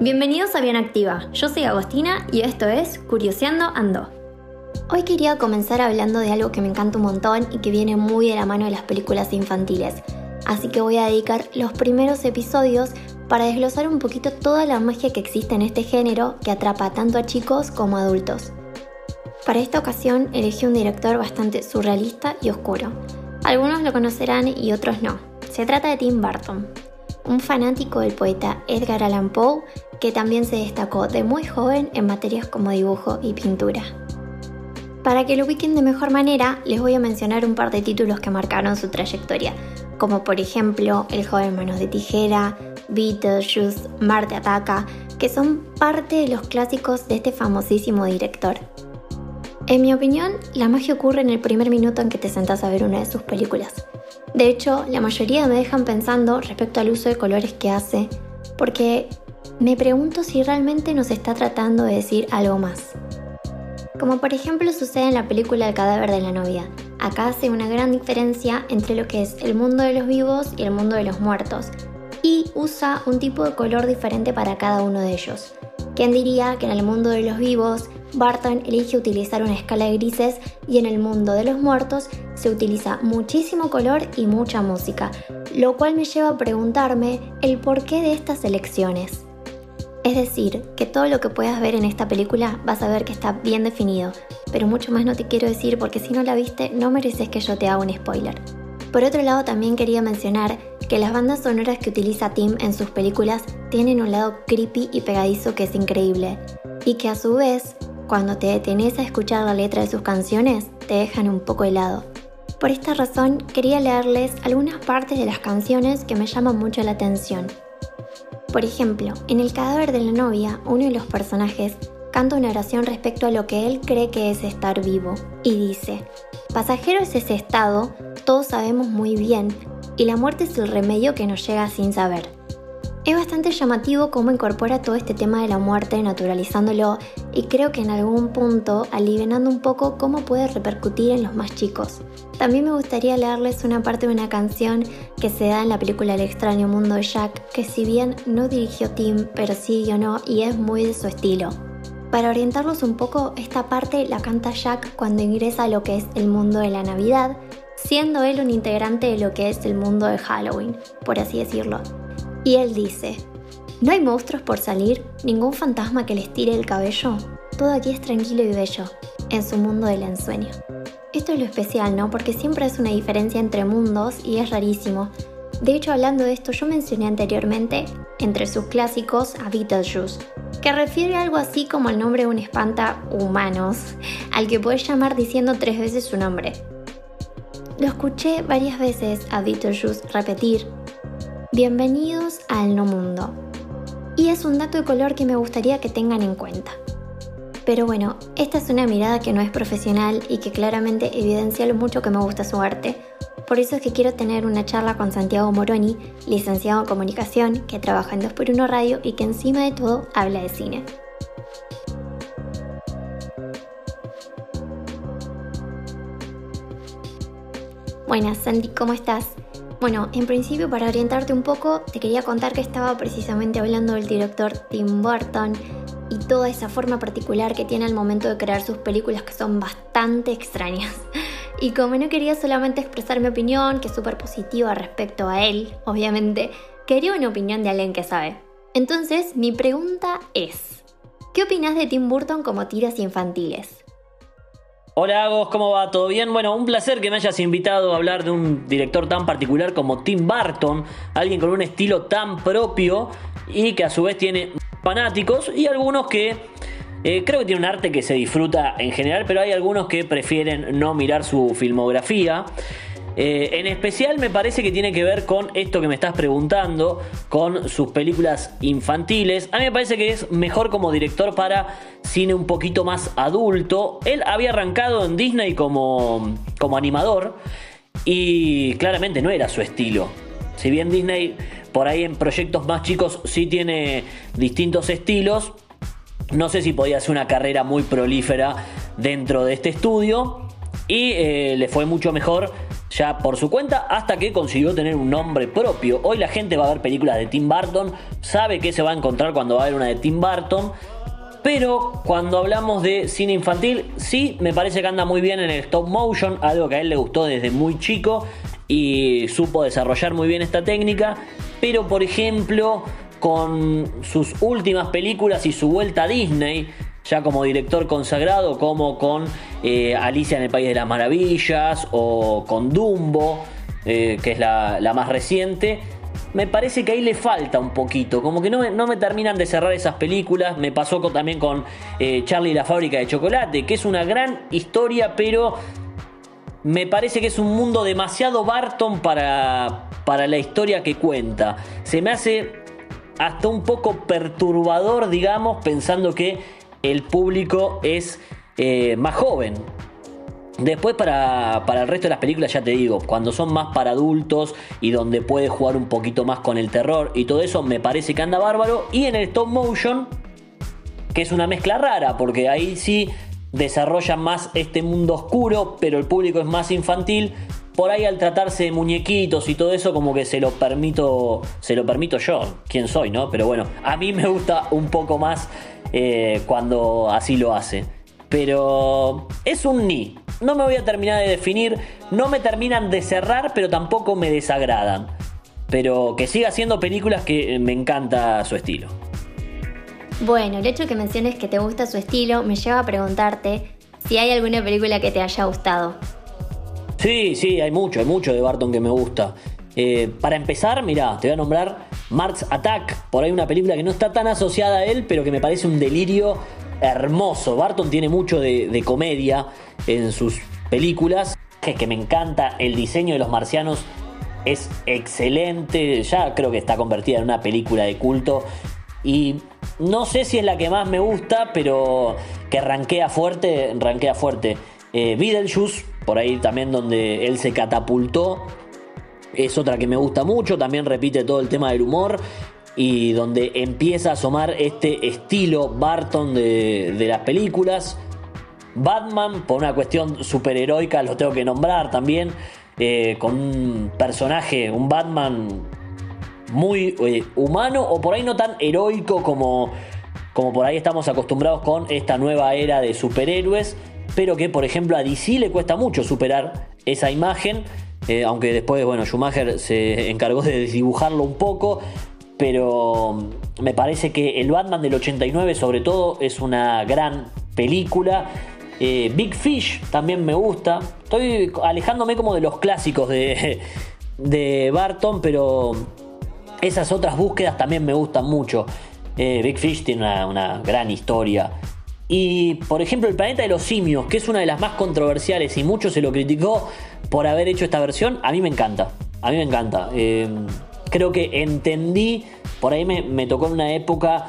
Bienvenidos a Bien Activa, yo soy Agostina y esto es Curioseando Ando. Hoy quería comenzar hablando de algo que me encanta un montón y que viene muy de la mano de las películas infantiles, así que voy a dedicar los primeros episodios para desglosar un poquito toda la magia que existe en este género que atrapa tanto a chicos como a adultos. Para esta ocasión elegí un director bastante surrealista y oscuro. Algunos lo conocerán y otros no. Se trata de Tim Burton, un fanático del poeta Edgar Allan Poe que también se destacó de muy joven en materias como dibujo y pintura. Para que lo ubiquen de mejor manera, les voy a mencionar un par de títulos que marcaron su trayectoria, como por ejemplo El joven manos de tijera, Beetlejuice, Marte ataca, que son parte de los clásicos de este famosísimo director. En mi opinión, la magia ocurre en el primer minuto en que te sentás a ver una de sus películas. De hecho, la mayoría me dejan pensando respecto al uso de colores que hace, porque me pregunto si realmente nos está tratando de decir algo más. Como por ejemplo sucede en la película El cadáver de la novia. Acá hace una gran diferencia entre lo que es el mundo de los vivos y el mundo de los muertos, y usa un tipo de color diferente para cada uno de ellos. ¿Quién diría que en el mundo de los vivos Barton elige utilizar una escala de grises y en el mundo de los muertos se utiliza muchísimo color y mucha música, lo cual me lleva a preguntarme el porqué de estas elecciones. Es decir, que todo lo que puedas ver en esta película vas a ver que está bien definido, pero mucho más no te quiero decir porque si no la viste no mereces que yo te haga un spoiler. Por otro lado también quería mencionar que las bandas sonoras que utiliza Tim en sus películas tienen un lado creepy y pegadizo que es increíble, y que a su vez, cuando te detenés a escuchar la letra de sus canciones, te dejan un poco helado. Por esta razón quería leerles algunas partes de las canciones que me llaman mucho la atención. Por ejemplo, en El cadáver de la novia, uno de los personajes canta una oración respecto a lo que él cree que es estar vivo, y dice, Pasajero es ese estado, todos sabemos muy bien, y la muerte es el remedio que nos llega sin saber. Es bastante llamativo cómo incorpora todo este tema de la muerte naturalizándolo y creo que en algún punto aliviando un poco cómo puede repercutir en los más chicos. También me gustaría leerles una parte de una canción que se da en la película El extraño mundo de Jack, que si bien no dirigió Tim, pero sí no y es muy de su estilo. Para orientarlos un poco, esta parte la canta Jack cuando ingresa a lo que es el mundo de la Navidad, siendo él un integrante de lo que es el mundo de Halloween, por así decirlo. Y él dice, ¿no hay monstruos por salir? ¿Ningún fantasma que les tire el cabello? Todo aquí es tranquilo y bello, en su mundo del ensueño. Esto es lo especial, ¿no? Porque siempre es una diferencia entre mundos y es rarísimo. De hecho, hablando de esto, yo mencioné anteriormente, entre sus clásicos, a Beetlejuice, que refiere algo así como el nombre de un espanta humanos, al que puedes llamar diciendo tres veces su nombre. Lo escuché varias veces a Beetlejuice repetir Bienvenidos al No Mundo. Y es un dato de color que me gustaría que tengan en cuenta. Pero bueno, esta es una mirada que no es profesional y que claramente evidencia lo mucho que me gusta su arte. Por eso es que quiero tener una charla con Santiago Moroni, licenciado en comunicación, que trabaja en 2x1 Radio y que encima de todo habla de cine. Buenas, Santi, ¿cómo estás? Bueno, en principio para orientarte un poco, te quería contar que estaba precisamente hablando del director Tim Burton y toda esa forma particular que tiene al momento de crear sus películas que son bastante extrañas. Y como no quería solamente expresar mi opinión, que es súper positiva respecto a él, obviamente, quería una opinión de alguien que sabe. Entonces, mi pregunta es, ¿qué opinas de Tim Burton como tiras infantiles? Hola Agos, ¿cómo va? ¿Todo bien? Bueno, un placer que me hayas invitado a hablar de un director tan particular como Tim Burton, alguien con un estilo tan propio y que a su vez tiene fanáticos y algunos que eh, creo que tiene un arte que se disfruta en general, pero hay algunos que prefieren no mirar su filmografía. Eh, en especial me parece que tiene que ver con esto que me estás preguntando, con sus películas infantiles. A mí me parece que es mejor como director para cine un poquito más adulto. Él había arrancado en Disney como, como animador y claramente no era su estilo. Si bien Disney por ahí en proyectos más chicos sí tiene distintos estilos, no sé si podía hacer una carrera muy prolífera dentro de este estudio y eh, le fue mucho mejor ya por su cuenta hasta que consiguió tener un nombre propio. Hoy la gente va a ver películas de Tim Burton, sabe que se va a encontrar cuando va a ver una de Tim Burton. Pero cuando hablamos de cine infantil, sí me parece que anda muy bien en el stop motion, algo que a él le gustó desde muy chico y supo desarrollar muy bien esta técnica. Pero por ejemplo, con sus últimas películas y su vuelta a Disney, ya como director consagrado, como con eh, Alicia en el País de las Maravillas o con Dumbo, eh, que es la, más reciente. Me parece que ahí le falta un poquito, como que no me, no me terminan de cerrar esas películas. Me pasó también con eh, Charlie y la fábrica de chocolate, que es una gran historia, pero me parece que es un mundo demasiado Barton para, para la historia que cuenta. Se me hace hasta un poco perturbador, digamos, pensando que el público es eh, más joven. Después para, el resto de las películas ya te digo, cuando son más para adultos y donde puedes jugar un poquito más con el terror y todo eso, me parece que anda bárbaro. Y en el stop motion, que es una mezcla rara, porque ahí sí desarrollan más este mundo oscuro, pero el público es más infantil. Por ahí al tratarse de muñequitos y todo eso, como que se lo permito, se lo permito yo, quién soy, ¿no? Pero bueno, a mí me gusta un poco más eh, cuando así lo hace. Pero es un ni. No me voy a terminar de definir. No me terminan de cerrar, pero tampoco me desagradan. Pero que siga haciendo películas que me encanta su estilo. Bueno, el hecho que menciones que te gusta su estilo me lleva a preguntarte si hay alguna película que te haya gustado. Sí, sí, hay mucho, hay mucho de Barton que me gusta. Eh, para empezar, mira, te voy a nombrar Mars Attack, por ahí una película que no está tan asociada a él, pero que me parece un delirio hermoso. Barton tiene mucho de, comedia en sus películas, es que me encanta, el diseño de los marcianos es excelente, ya creo que está convertida en una película de culto. Y no sé si es la que más me gusta, pero que rankea fuerte, rankea fuerte. Eh, Beetlejuice, por ahí también donde él se catapultó es otra que me gusta mucho, también repite todo el tema del humor y donde empieza a asomar este estilo Barton de, las películas. Batman, por una cuestión superheroica, lo tengo que nombrar también, eh, con un personaje, un Batman muy eh, humano o por ahí no tan heroico como, como por ahí estamos acostumbrados con esta nueva era de superhéroes, pero que por ejemplo a DC le cuesta mucho superar esa imagen eh, aunque después, bueno, Schumacher se encargó de dibujarlo un poco, pero me parece que el Batman del 89 sobre todo es una gran película. Eh, Big Fish también me gusta. Estoy alejándome como de los clásicos de, de Barton, pero esas otras búsquedas también me gustan mucho. Eh, Big Fish tiene una gran historia. Y por ejemplo, el planeta de los simios, que es una de las más controversiales y mucho se lo criticó por haber hecho esta versión, a mí me encanta. A mí me encanta. Eh, creo que entendí, por ahí me, tocó en una época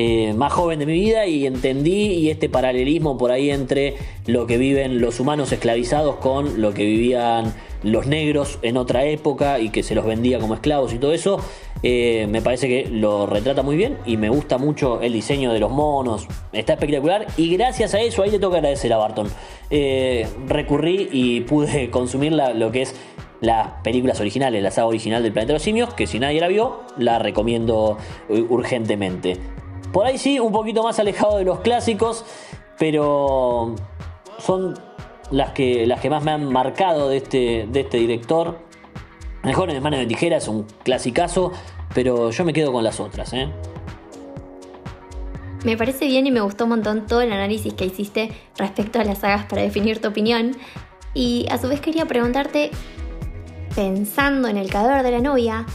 eh, más joven de mi vida y entendí y este paralelismo por ahí entre lo que viven los humanos esclavizados con lo que vivían los negros en otra época y que se los vendía como esclavos y todo eso, eh, me parece que lo retrata muy bien y me gusta mucho el diseño de los monos, está espectacular y gracias a eso ahí le toca agradecer a Barton. Eh, recurrí y pude consumir lo que es las películas originales, la saga original del Planeta de los Simios, que si nadie la vio, la recomiendo urgentemente. Por ahí sí, un poquito más alejado de los clásicos, pero son las que, las que más me han marcado de este, de este director. Mejor en manos de tijera es un clasicazo, pero yo me quedo con las otras. ¿eh? Me parece bien y me gustó un montón todo el análisis que hiciste respecto a las sagas para definir tu opinión. Y a su vez quería preguntarte, pensando en el cadáver de la novia,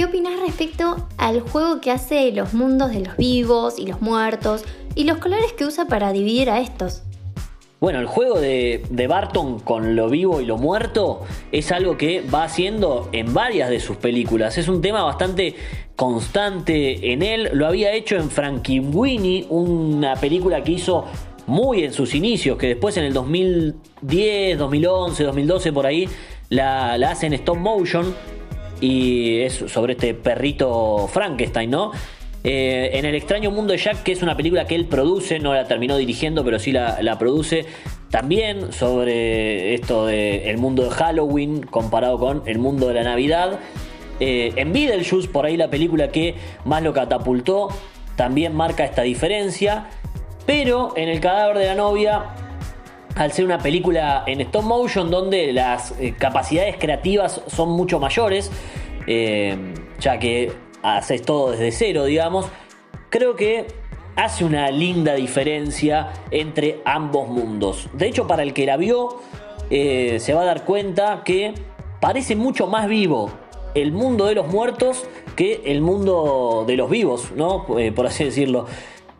¿qué opinas respecto al juego que hace los mundos de los vivos y los muertos y los colores que usa para dividir a estos? Bueno, el juego de, Barton con lo vivo y lo muerto es algo que va haciendo en varias de sus películas. Es un tema bastante constante en él. Lo había hecho en Winnie, una película que hizo muy en sus inicios, que después en el 2010, 2011, 2012 por ahí la, la hace en stop motion y es sobre este perrito Frankenstein, ¿no? Eh, en El extraño mundo de Jack, que es una película que él produce, no la terminó dirigiendo, pero sí la, produce. también sobre esto de el mundo de Halloween comparado con el mundo de la Navidad. Eh, en Beetlejuice, por ahí la película que más lo catapultó, también marca esta diferencia. Pero en El cadáver de la novia, al ser una película en stop motion donde las eh, capacidades creativas son mucho mayores, eh, ya que haces todo desde cero, digamos, creo que hace una linda diferencia entre ambos mundos. De hecho, para el que la vio, eh, se va a dar cuenta que parece mucho más vivo el mundo de los muertos que el mundo de los vivos, ¿no? Por así decirlo.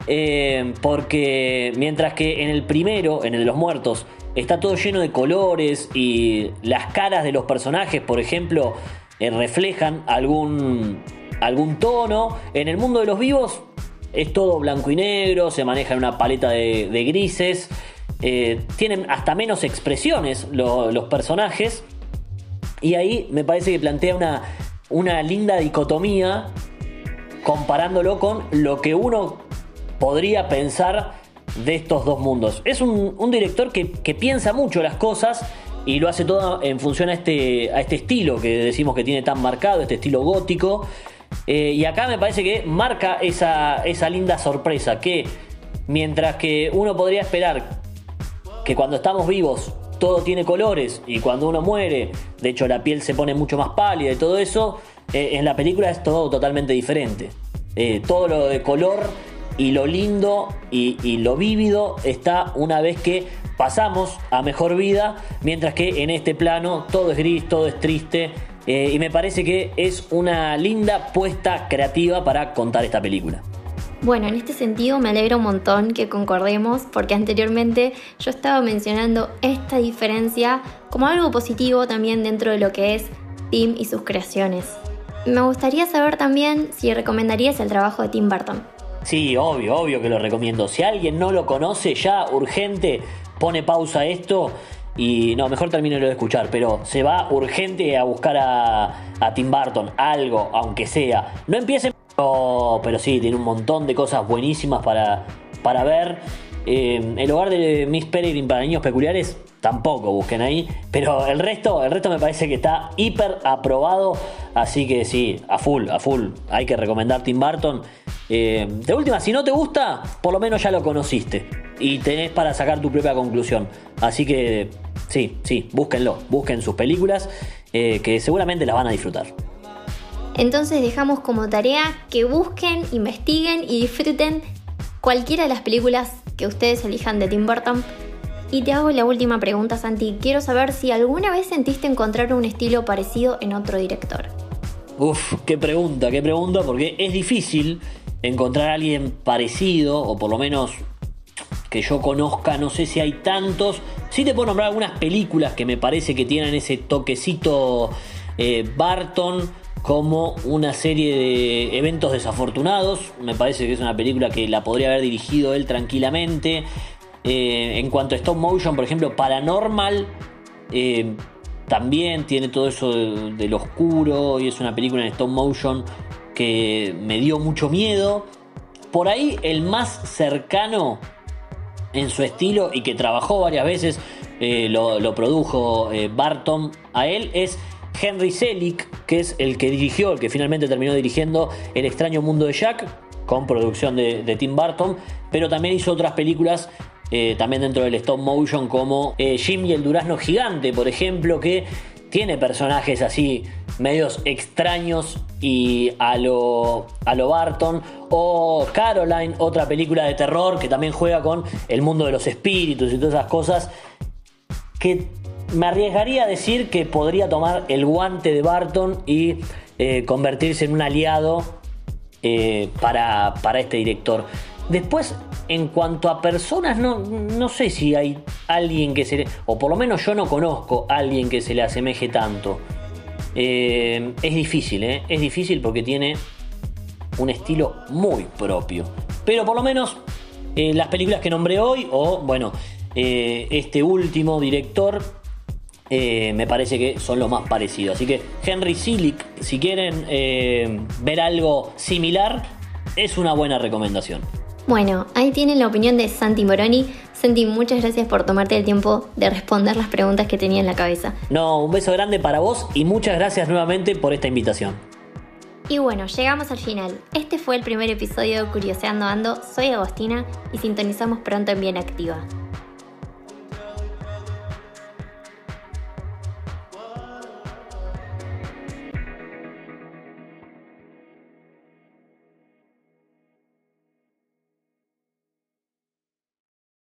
Eh, porque mientras que en el primero, en el de los muertos, está todo lleno de colores y las caras de los personajes, por ejemplo, reflejan algún, algún tono, en el mundo de los vivos es todo blanco y negro, se maneja en una paleta de, grises, eh, tienen hasta menos expresiones los personajes. Y ahí me parece que plantea una, una linda dicotomía comparándolo con lo que uno podría pensar de estos dos mundos. Es un, director que, piensa mucho las cosas y lo hace todo en función a este, a este estilo que decimos que tiene tan marcado, este estilo gótico. Eh, y acá me parece que marca esa, linda sorpresa, que mientras que uno podría esperar que cuando estamos vivos todo tiene colores y cuando uno muere, de hecho la piel se pone mucho más pálida y todo eso, eh, en la película es todo totalmente diferente. Eh, todo lo de color y lo lindo y, lo vívido está una vez que pasamos a mejor vida, mientras que en este plano todo es gris, todo es triste eh, y me parece que es una linda puesta creativa para contar esta película. Bueno, en este sentido me alegra un montón que concordemos porque anteriormente yo estaba mencionando esta diferencia como algo positivo también dentro de lo que es Tim y sus creaciones. Me gustaría saber también si recomendarías el trabajo de Tim Burton. Sí, obvio, obvio que lo recomiendo. Si alguien no lo conoce, ya urgente, pone pausa a esto y no, mejor termino de escuchar, pero se va urgente a buscar a, Tim Burton, algo, aunque sea. No empiecen, pero, sí, tiene un montón de cosas buenísimas para, para ver. El hogar de Miss Peregrine para niños peculiares, tampoco busquen ahí. Pero el resto, el resto me parece que está hiper aprobado. Así que sí, a full, a full. Hay que recomendar Tim Burton. Eh, de última, si no te gusta, por lo menos ya lo conociste. Y tenés para sacar tu propia conclusión. Así que sí, sí, búsquenlo. Busquen sus películas. Eh, que seguramente las van a disfrutar. Entonces dejamos como tarea que busquen, investiguen y disfruten cualquiera de las películas que ustedes elijan de Tim Burton. Y te hago la última pregunta, Santi. Quiero saber si alguna vez sentiste encontrar un estilo parecido en otro director. Uf, qué pregunta, qué pregunta, porque es difícil encontrar a alguien parecido, o por lo menos que yo conozca, no sé si hay tantos. Sí te puedo nombrar algunas películas que me parece que tienen ese toquecito eh, Barton como una serie de eventos desafortunados. Me parece que es una película que la podría haber dirigido él tranquilamente. Eh, en cuanto a stop motion, por ejemplo, Paranormal eh, también tiene todo eso de, lo oscuro y es una película en stop motion que me dio mucho miedo. Por ahí el más cercano en su estilo y que trabajó varias veces, eh, lo, produjo Barton a él, es Henry Selick, que es el que dirigió, el que finalmente terminó dirigiendo El extraño mundo de Jack, con producción de, Tim Burton, pero también hizo otras películas eh, también dentro del stop motion como eh, Jim y el durazno gigante, por ejemplo, que tiene personajes así medios extraños y a lo, a lo Barton. O Caroline, otra película de terror que también juega con el mundo de los espíritus y todas esas cosas. Que me arriesgaría a decir que podría tomar el guante de Barton y eh, convertirse en un aliado eh, para, este director. Después, en cuanto a personas, no, sé si hay alguien que se le. O por lo menos yo no conozco a alguien que se le asemeje tanto. Eh, es difícil, ¿eh? Es difícil porque tiene un estilo muy propio. Pero por lo menos las películas que nombré hoy, o bueno, este último director eh, me parece que son lo más parecidos. Así que Henry Silic, si quieren eh, ver algo similar, es una buena recomendación. Bueno, ahí tienen la opinión de Santi Moroni. Santi, muchas gracias por tomarte el tiempo de responder las preguntas que tenía en la cabeza. No, un beso grande para vos y muchas gracias nuevamente por esta invitación. Y bueno, llegamos al final. Este fue el primer episodio de Curioseando Ando. Soy Agostina y sintonizamos pronto en Bien Activa.